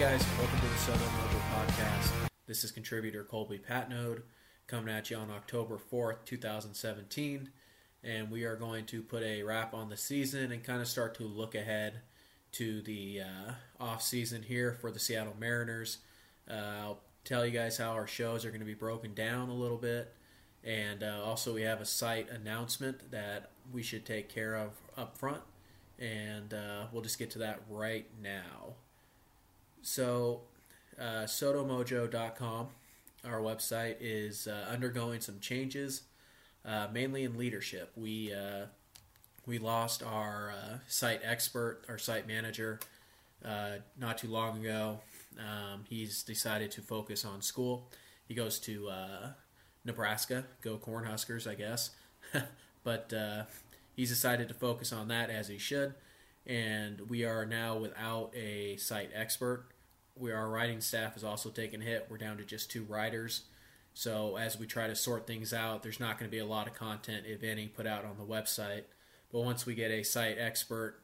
guys, welcome to the SoDo Mojo Podcast. This is contributor Colby Patnode coming at you on October 4th, 2017. And we are going to put a wrap on the season and kind of start to look ahead to the uh, off season here for the Seattle Mariners. Uh, I'll tell you guys how our shows are going to be broken down a little bit. And uh, also, we have a site announcement that we should take care of up front. And uh, we'll just get to that right now. So, uh, sodomojo.com, our website, is uh, undergoing some changes, uh, mainly in leadership. We uh, we lost our uh, site expert, our site manager, uh, not too long ago. Um, he's decided to focus on school. He goes to Nebraska, go Cornhuskers, I guess. but he's decided to focus on that as he should. And we are now without a site expert. We our writing staff is also taking a hit. We're down to just two writers. So as we try to sort things out, there's not going to be a lot of content, if any, put out on the website. But once we get a site expert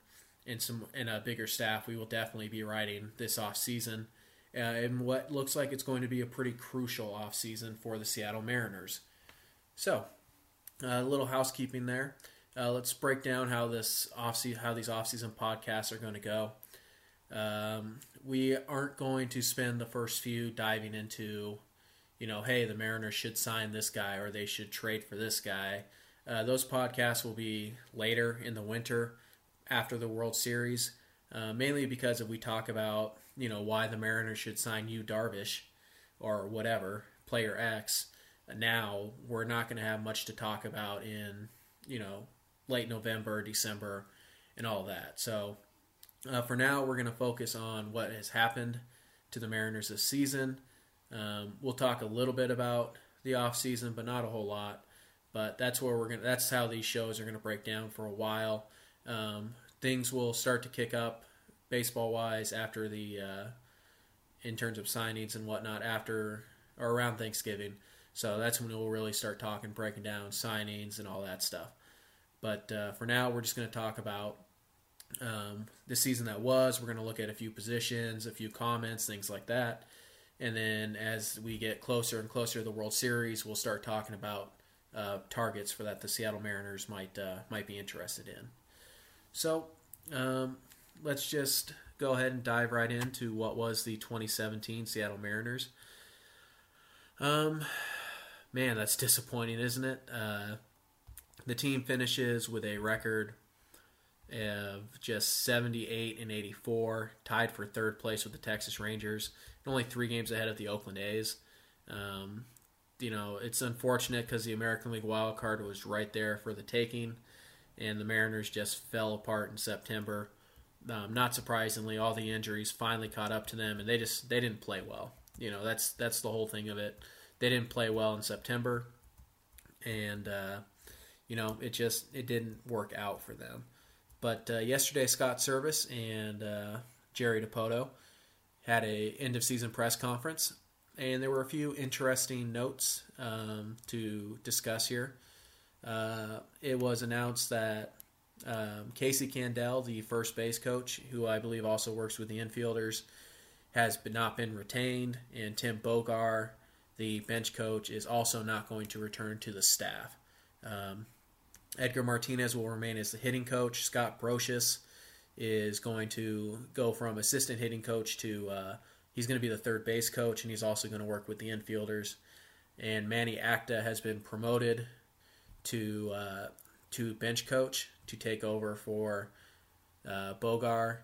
and some and a bigger staff, we will definitely be writing this off season. Uh, and what looks like it's going to be a pretty crucial off season for the Seattle Mariners. So, a little housekeeping there. Uh, let's break down how this off how these off season podcasts are going to go. Um, we aren't going to spend the first few diving into, you know, hey, the Mariners should sign this guy or they should trade for this guy. Uh, those podcasts will be later in the winter after the World Series, uh, mainly because if we talk about, you know, why the Mariners should sign Yu, Darvish or whatever, player X, now we're not going to have much to talk about in, you know, late November, December, and all that. So uh, for now, we're going to focus on what has happened to the Mariners this season. Um, we'll talk a little bit about the off season, but not a whole lot. But that's where we're going. That's how these shows are going to break down for a while. Um, things will start to kick up baseball wise after the uh, in terms of signings and whatnot after or around Thanksgiving. So that's when we'll really start talking, breaking down signings and all that stuff. But uh, for now, we're just going to talk about um, the season that was. We're going to look at a few positions, a few comments, things like that. And then as we get closer and closer to the World Series, we'll start talking about uh, targets for that the Seattle Mariners might uh, might be interested in. So um, let's just go ahead and dive right into what was the 2017 Seattle Mariners. Um, man, that's disappointing, isn't it? Uh, the team finishes with a record of just 78 and 84, tied for third place with the Texas Rangers, and only three games ahead of the Oakland A's. Um, you know, it's unfortunate because the American League wild card was right there for the taking, and the Mariners just fell apart in September. Um, not surprisingly, all the injuries finally caught up to them, and they just they didn't play well. You know, that's that's the whole thing of it. They didn't play well in September, and uh, you know, it just it didn't work out for them. But uh, yesterday, Scott Servais and uh, Jerry Dipoto had a end of season press conference, and there were a few interesting notes um, to discuss here. Uh, it was announced that um, Casey Candaele, the first base coach, who I believe also works with the infielders, has not been retained, and Tim Bogar, the bench coach, is also not going to return to the staff. Um, Edgar Martinez will remain as the hitting coach. Scott Brosius is going to go from assistant hitting coach to uh, he's going to be the third base coach, and he's also going to work with the infielders. And Manny Acta has been promoted to uh, to bench coach to take over for uh, Bogar.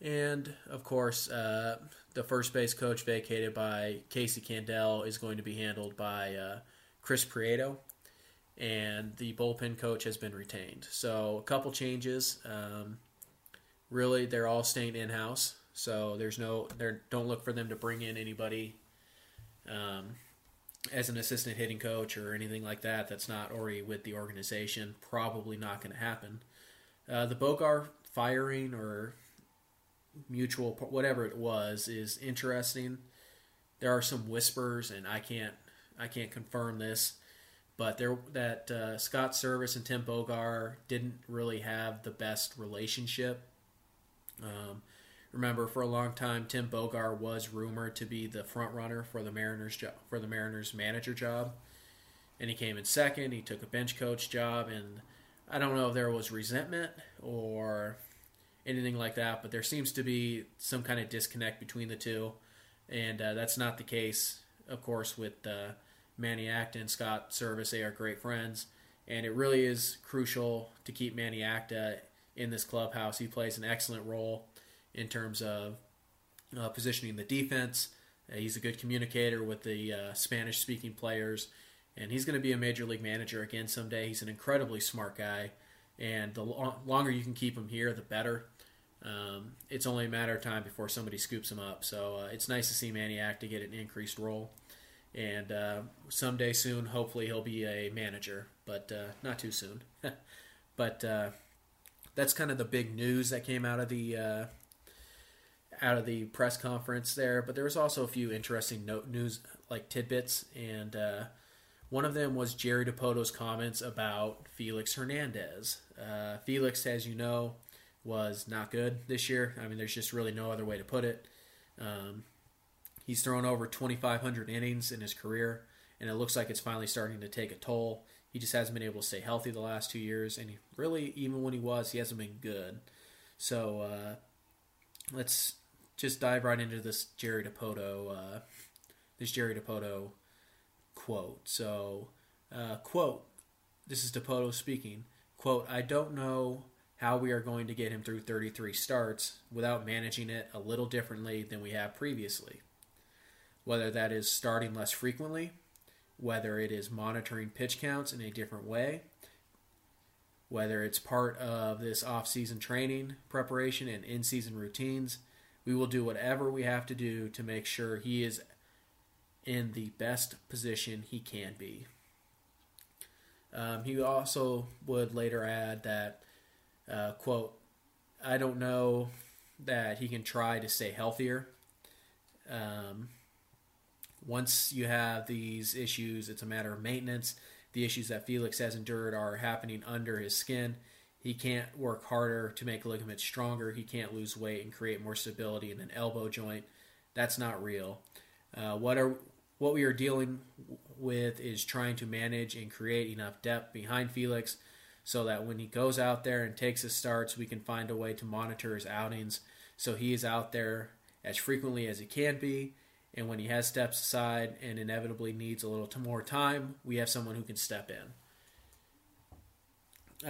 And of course, uh, the first base coach vacated by Casey Candaele is going to be handled by uh, Chris Prieto and the bullpen coach has been retained. So a couple changes. Um, really, they're all staying in house. So there's no, there don't look for them to bring in anybody um, as an assistant hitting coach or anything like that. That's not already with the organization. Probably not going to happen. Uh, the Bogar firing or mutual, whatever it was, is interesting. There are some whispers, and I can't, I can't confirm this but there that uh, Scott Servais and Tim Bogar didn't really have the best relationship. Um, remember for a long time Tim Bogar was rumored to be the front runner for the Mariners job for the Mariners manager job, and he came in second. He took a bench coach job, and I don't know if there was resentment or anything like that, but there seems to be some kind of disconnect between the two, and uh, that's not the case, of course, with uh, Manny Acta and Scott Servais. They are great friends, and it really is crucial to keep Manny Acta in this clubhouse. He plays an excellent role in terms of uh, positioning the defense. Uh, he's a good communicator with the uh, Spanish speaking players, and he's going to be a major league manager again someday. He's an incredibly smart guy, and the lo- longer you can keep him here, the better. Um, it's only a matter of time before somebody scoops him up. So uh, it's nice to see Manny Acta get an increased role. And uh, someday soon, hopefully, he'll be a manager, but uh, not too soon. but uh, that's kind of the big news that came out of the uh, out of the press conference there. But there was also a few interesting note news like tidbits, and uh, one of them was Jerry Dipoto's comments about Felix Hernandez. Felix, as you know, was not good this year. I mean, there's just really no other way to put it. Um, he's thrown over 2,500 innings in his career, and it looks like it's finally starting to take a toll. He just hasn't been able to stay healthy the last two years, and really, even when he was, he hasn't been good. So uh, let's just dive right into this Jerry Dipoto, uh, this Jerry Dipoto quote. So, uh, quote, this is Dipoto speaking. Quote, I don't know how we are going to get him through 33 starts without managing it a little differently than we have previously. Whether that is starting less frequently, whether it is monitoring pitch counts in a different way, whether it's part of this off-season training preparation and in-season routines, we will do whatever we have to do to make sure he is in the best position he can be. Um, he also would later add that uh, quote, I don't know that he can try to stay healthier. Um, once you have these issues, it's a matter of maintenance. The issues that Felix has endured are happening under his skin. He can't work harder to make ligaments stronger. He can't lose weight and create more stability in an elbow joint. That's not real. Uh, what are what we are dealing with is trying to manage and create enough depth behind Felix so that when he goes out there and takes his starts, we can find a way to monitor his outings so he is out there as frequently as he can be. And when he has steps aside and inevitably needs a little more time, we have someone who can step in.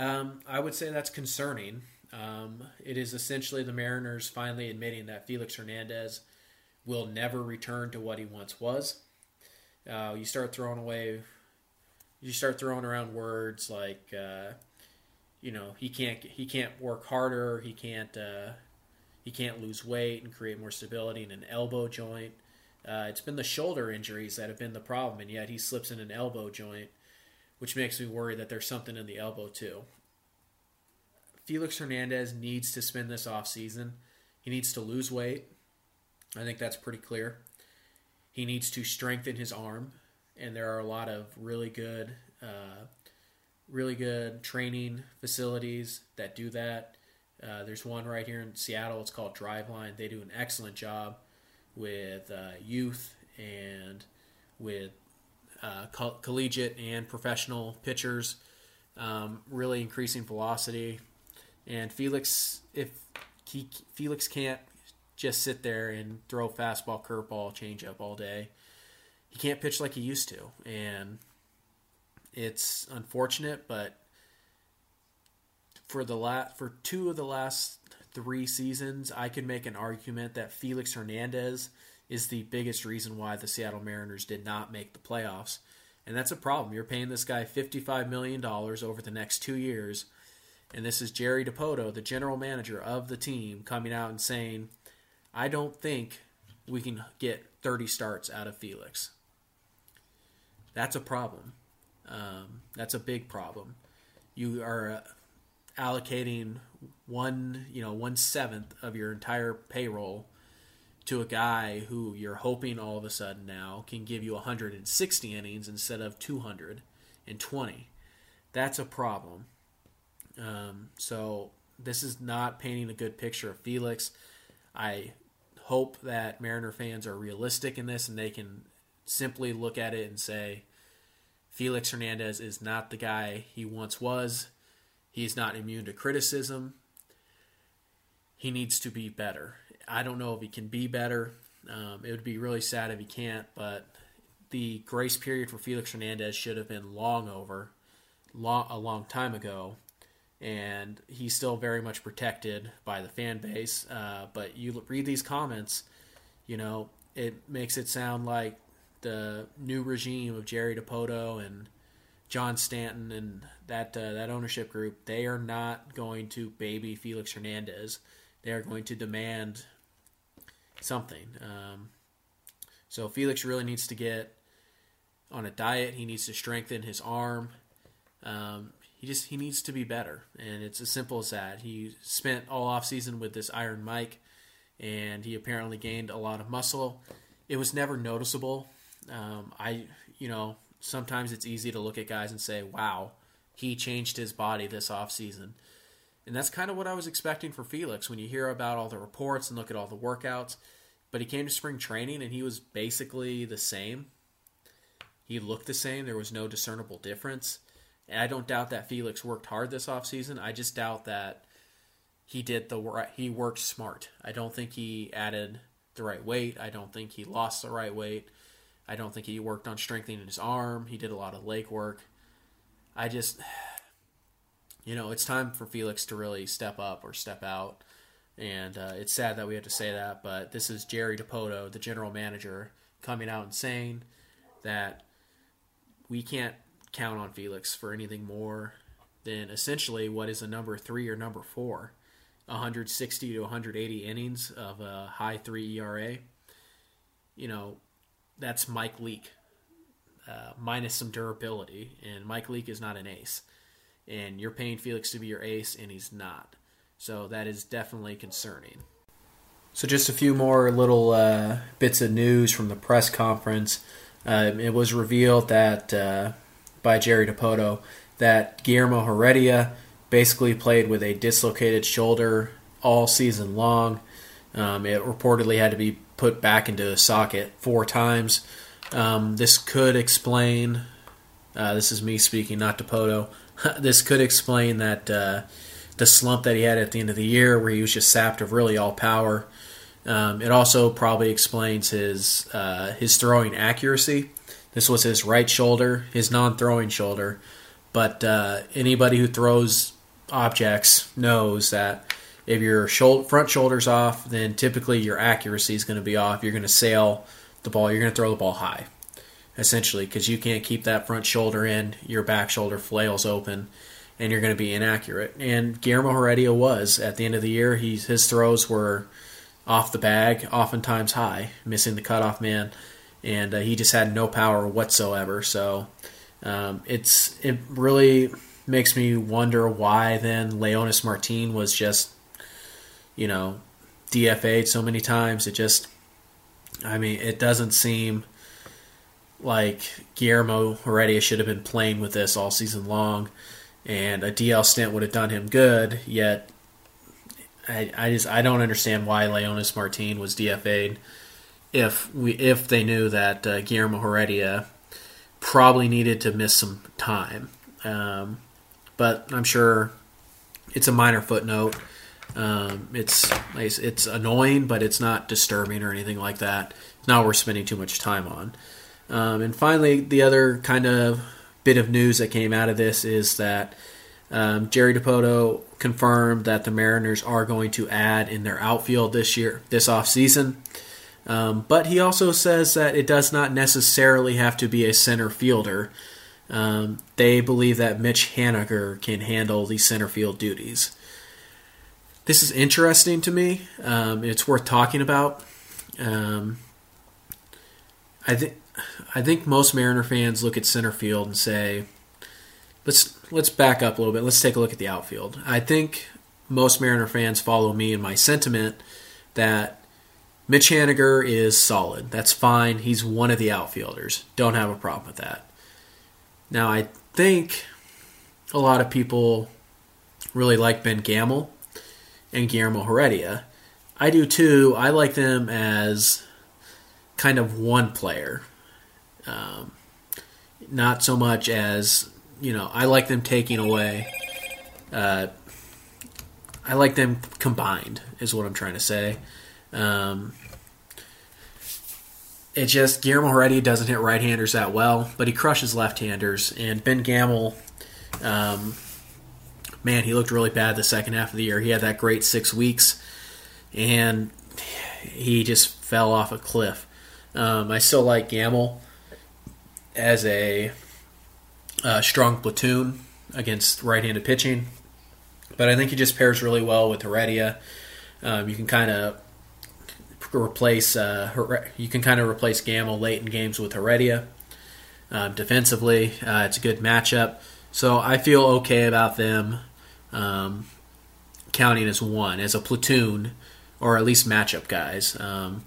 Um, I would say that's concerning. Um, it is essentially the Mariners finally admitting that Felix Hernandez will never return to what he once was. Uh, you start throwing away you start throwing around words like uh, you know he can't he can't work harder he can't uh, he can't lose weight and create more stability in an elbow joint uh, it's been the shoulder injuries that have been the problem and yet he slips in an elbow joint which makes me worry that there's something in the elbow too felix hernandez needs to spend this off season he needs to lose weight i think that's pretty clear he needs to strengthen his arm and there are a lot of really good, uh, really good training facilities that do that. Uh, there's one right here in Seattle. It's called Driveline. They do an excellent job with uh, youth and with uh, co- collegiate and professional pitchers, um, really increasing velocity. And Felix, if he, Felix can't just sit there and throw fastball, curveball, changeup all day he can't pitch like he used to, and it's unfortunate. But for the last for two of the last three seasons, I could make an argument that Felix Hernandez is the biggest reason why the Seattle Mariners did not make the playoffs. And that's a problem. You're paying this guy $55 million over the next two years. And this is Jerry Dipoto, the general manager of the team, coming out and saying, I don't think we can get 30 starts out of Felix. That's a problem. Um, that's a big problem. You are allocating one, you know, one seventh of your entire payroll to a guy who you're hoping all of a sudden now can give you 160 innings instead of 220. That's a problem. Um, so this is not painting a good picture of Felix. I hope that Mariner fans are realistic in this and they can simply look at it and say Felix Hernandez is not the guy he once was. He's not immune to criticism. He needs to be better. I don't know if he can be better. Um, it would be really sad if he can't, but the grace period for Felix Hernandez should have been long over, long, a long time ago, and he's still very much protected by the fan base. Uh, but you read these comments, you know, it makes it sound like the new regime of Jerry Dipoto and John Stanton and that uh, that ownership group, they are not going to baby Felix Hernandez. They are going to demand something. Um, so Felix really needs to get on a diet. He needs to strengthen his arm. Um, he just he needs to be better, and it's as simple as that. He spent all off season with this Iron Mike, and he apparently gained a lot of muscle. It was never noticeable. Um, I you know sometimes it's easy to look at guys and say, "Wow, he changed his body this off season," and that's kind of what I was expecting for Felix. When you hear about all the reports and look at all the workouts, but he came to spring training and he was basically the same. He looked the same. There was no discernible difference. And I don't doubt that Felix worked hard this offseason. I just doubt that he did the work. He worked smart. I don't think he added the right weight. I don't think he lost the right weight. I don't think he worked on strengthening his arm. He did a lot of leg work. I just, you know, it's time for Felix to really step up or step out. And uh, it's sad that we have to say that, but this is Jerry Dipoto, the general manager, coming out and saying that we can't count on Felix for anything more than essentially what is a number three or number four. 160 to 180 innings of a high three ERA. You know, that's Mike Leake, uh, minus some durability. And Mike Leake is not an ace. And you're paying Felix to be your ace, and he's not. So that is definitely concerning. So, just a few more little uh, bits of news from the press conference. Um, it was revealed that uh, by Jerry Dipoto that Guillermo Heredia basically played with a dislocated shoulder all season long. Um, it reportedly had to be put back into a socket four times. Um, this could explain. Uh, this is me speaking, not Dipoto. this could explain that uh, the slump that he had at the end of the year, where he was just sapped of really all power. Um, it also probably explains his uh, his throwing accuracy. This was his right shoulder, his non-throwing shoulder. But uh, anybody who throws objects knows that if your front shoulder's off, then typically your accuracy is going to be off. You're going to sail the ball. You're going to throw the ball high, essentially, because you can't keep that front shoulder in. Your back shoulder flails open, and you're going to be inaccurate. And Guillermo Heredia was at the end of the year. He his throws were off the bag, oftentimes high, missing the cutoff man, and uh, he just had no power whatsoever. So um, it's it really makes me wonder why then Leonys Martin was just you know DFA'd so many times. It just I mean it doesn't seem like Guillermo Heredia should have been playing with this all season long, and a DL stint would have done him good. Yet I, I just I don't understand why Leonys Martin was DFA'd if we if they knew that uh, Guillermo Heredia probably needed to miss some time. Um, but I'm sure it's a minor footnote. Um, it's it's annoying, but it's not disturbing or anything like that. Not worth spending too much time on. Um, and finally, the other kind of bit of news that came out of this is that um, Jerry Dipoto confirmed that the Mariners are going to add in their outfield this year, this off season. Um, but he also says that it does not necessarily have to be a center fielder. Um, they believe that Mitch Haniger can handle the center field duties. This is interesting to me. Um, it's worth talking about. Um, I think I think most Mariner fans look at center field and say, let's let's back up a little bit. Let's take a look at the outfield. I think most Mariner fans follow me in my sentiment that Mitch Haniger is solid. That's fine. He's one of the outfielders. Don't have a problem with that. Now, I think a lot of people really like Ben Gamel and Guillermo Heredia. I do too. I like them as kind of one player, um, not so much as you know. I like them taking away. Uh, I like them combined, is what I'm trying to say. Um, it just Guillermo Heredia doesn't hit right-handers that well, but he crushes left-handers. And Ben Gamel, um, man, he looked really bad the second half of the year. He had that great six weeks, and he just fell off a cliff. Um, I still like Gamel as a uh, strong platoon against right-handed pitching, but I think he just pairs really well with Heredia. Um, you can kind of replace uh, you can kind of replace Gamel late in games with Heredia. Um, defensively, uh, it's a good matchup, so I feel okay about them um, counting as one as a platoon or at least matchup guys. Um,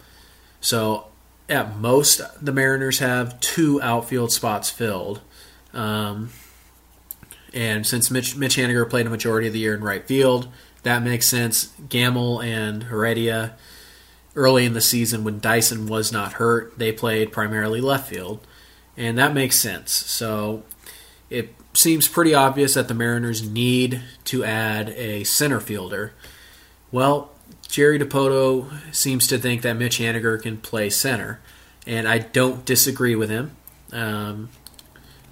so at most, the Mariners have two outfield spots filled. Um, and since Mitch, Mitch Haniger played a majority of the year in right field, that makes sense. Gamel and Heredia early in the season when Dyson was not hurt, they played primarily left field, and that makes sense. So it seems pretty obvious that the Mariners need to add a center fielder. Well, Jerry Dipoto seems to think that Mitch Haniger can play center, and I don't disagree with him. Um,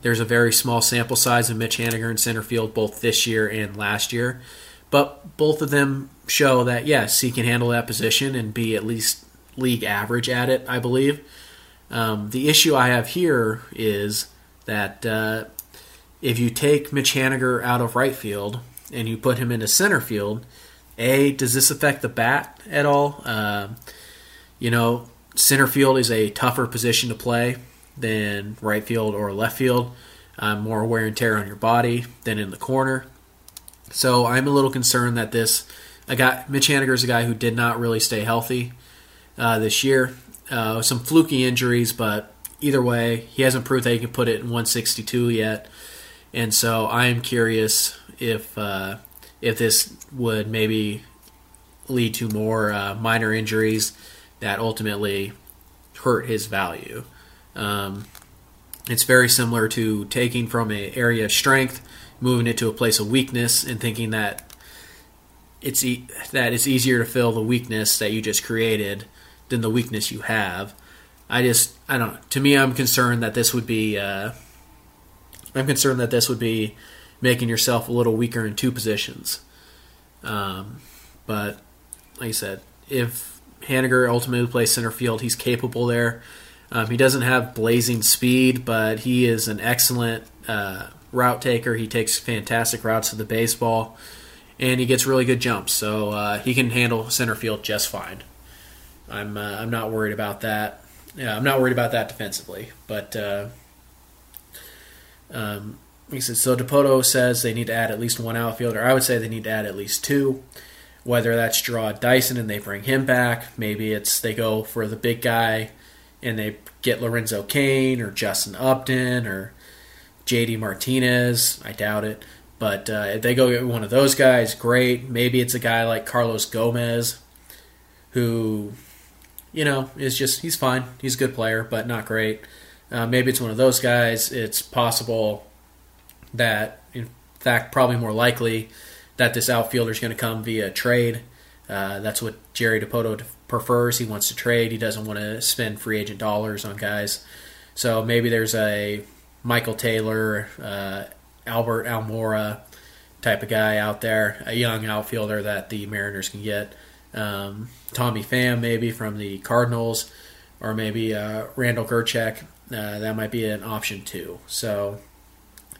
there's a very small sample size of Mitch Haniger in center field both this year and last year, but both of them show that yes, he can handle that position and be at least league average at it. I believe. Um, the issue I have here is that uh, if you take Mitch Haniger out of right field and you put him into center field, a does this affect the bat at all? Uh, you know, center field is a tougher position to play than right field or left field. More wear and tear on your body than in the corner. So I'm a little concerned that this I got Mitch Haniger is a guy who did not really stay healthy uh, this year. Uh, some fluky injuries, but either way, he hasn't proved that he can put it in 162 yet. And so I am curious if uh, if this would maybe lead to more uh, minor injuries that ultimately hurt his value. Um, it's very similar to taking from an area of strength, moving it to a place of weakness, and thinking that it's e- that it's easier to fill the weakness that you just created than the weakness you have. I just I don't. To me, I'm concerned that this would be. Uh, I'm concerned that this would be making yourself a little weaker in two positions. Um, but like I said, if Haniger ultimately plays center field, he's capable there. Um, he doesn't have blazing speed, but he is an excellent uh, route taker. He takes fantastic routes to the baseball and he gets really good jumps. So uh, he can handle center field just fine. I'm uh, I'm not worried about that. Yeah, I'm not worried about that defensively. But uh, um, he says so. Dipoto says they need to add at least one outfielder. I would say they need to add at least two. Whether that's Jarrod Dyson and they bring him back, maybe it's they go for the big guy and they get Lorenzo Cain or Justin Upton or JD Martinez. I doubt it. But uh, if they go get one of those guys, great. Maybe it's a guy like Carlos Gomez, who, you know, is just he's fine. He's a good player, but not great. Uh, maybe it's one of those guys. It's possible that, in fact, probably more likely that this outfielder is going to come via trade. Uh, that's what Jerry Dipoto prefers. He wants to trade. He doesn't want to spend free agent dollars on guys. So maybe there's a Michael Taylor, uh, Albert Almora type of guy out there, a young outfielder that the Mariners can get. Um, Tommy Pham maybe from the Cardinals, or maybe uh, Randal Grichuk. Uh, that might be an option too. So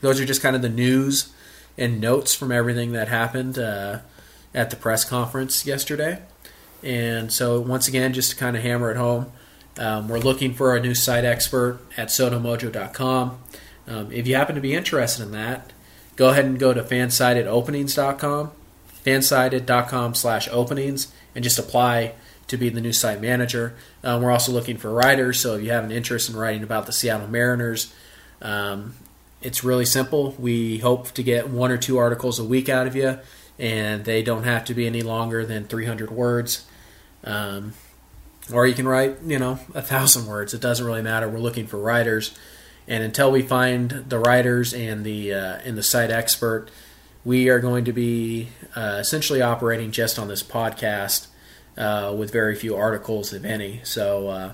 those are just kind of the news and notes from everything that happened uh, at the press conference yesterday. And so once again, just to kind of hammer it home, um, we're looking for a new site expert at sodomojo.com. Um, if you happen to be interested in that, go ahead and go to fansidedopenings.com, fansided.com slash openings, and just apply to be the new site manager. Um, we're also looking for writers, so if you have an interest in writing about the Seattle Mariners, um, it's really simple. We hope to get one or two articles a week out of you, and they don't have to be any longer than 300 words. Um, or you can write, you know, a thousand words. It doesn't really matter. We're looking for writers, and until we find the writers and the uh, and the site expert, we are going to be uh, essentially operating just on this podcast uh, with very few articles, if any. So uh,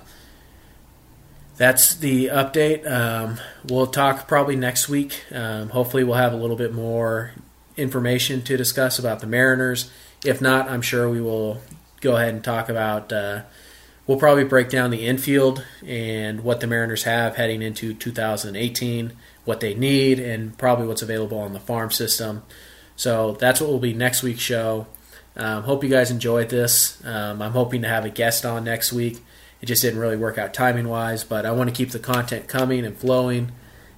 that's the update. Um, we'll talk probably next week. Um, hopefully, we'll have a little bit more information to discuss about the Mariners. If not, I'm sure we will go ahead and talk about. Uh, we'll probably break down the infield and what the Mariners have heading into 2018, what they need, and probably what's available on the farm system. So that's what will be next week's show. Um, hope you guys enjoyed this. Um, I'm hoping to have a guest on next week. It just didn't really work out timing wise, but I want to keep the content coming and flowing,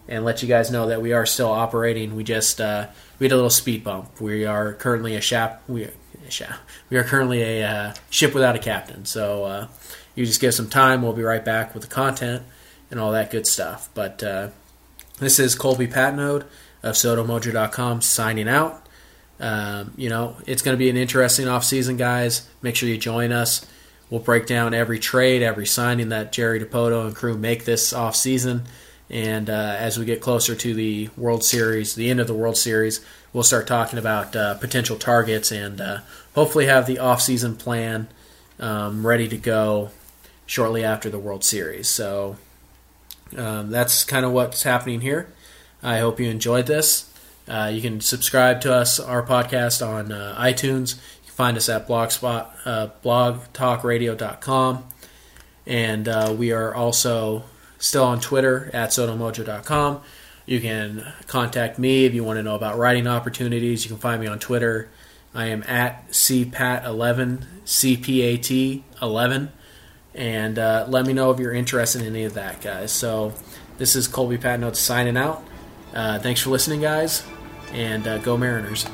and let you guys know that we are still operating. We just uh, we had a little speed bump. We are currently a shap we we are currently a uh, ship without a captain. So uh, you just give some time. We'll be right back with the content and all that good stuff. But uh, this is Colby Patnode of SodoMojo.com signing out. Um, you know, it's going to be an interesting offseason, guys. Make sure you join us. We'll break down every trade, every signing that Jerry Dipoto and crew make this offseason. And uh, as we get closer to the World Series, the end of the World Series, we'll start talking about uh, potential targets and uh, hopefully have the offseason plan um, ready to go shortly after the World Series. So um, that's kind of what's happening here. I hope you enjoyed this. Uh, you can subscribe to us, our podcast, on uh, iTunes. You can find us at blogspot, uh, blogtalkradio.com. And uh, we are also still on Twitter at sodomojo.com. You can contact me if you want to know about writing opportunities. You can find me on Twitter. I am at cpat11, cpat11. And uh, let me know if you're interested in any of that, guys. So this is Colby Patnode signing out. Uh, thanks for listening, guys and uh, go Mariners.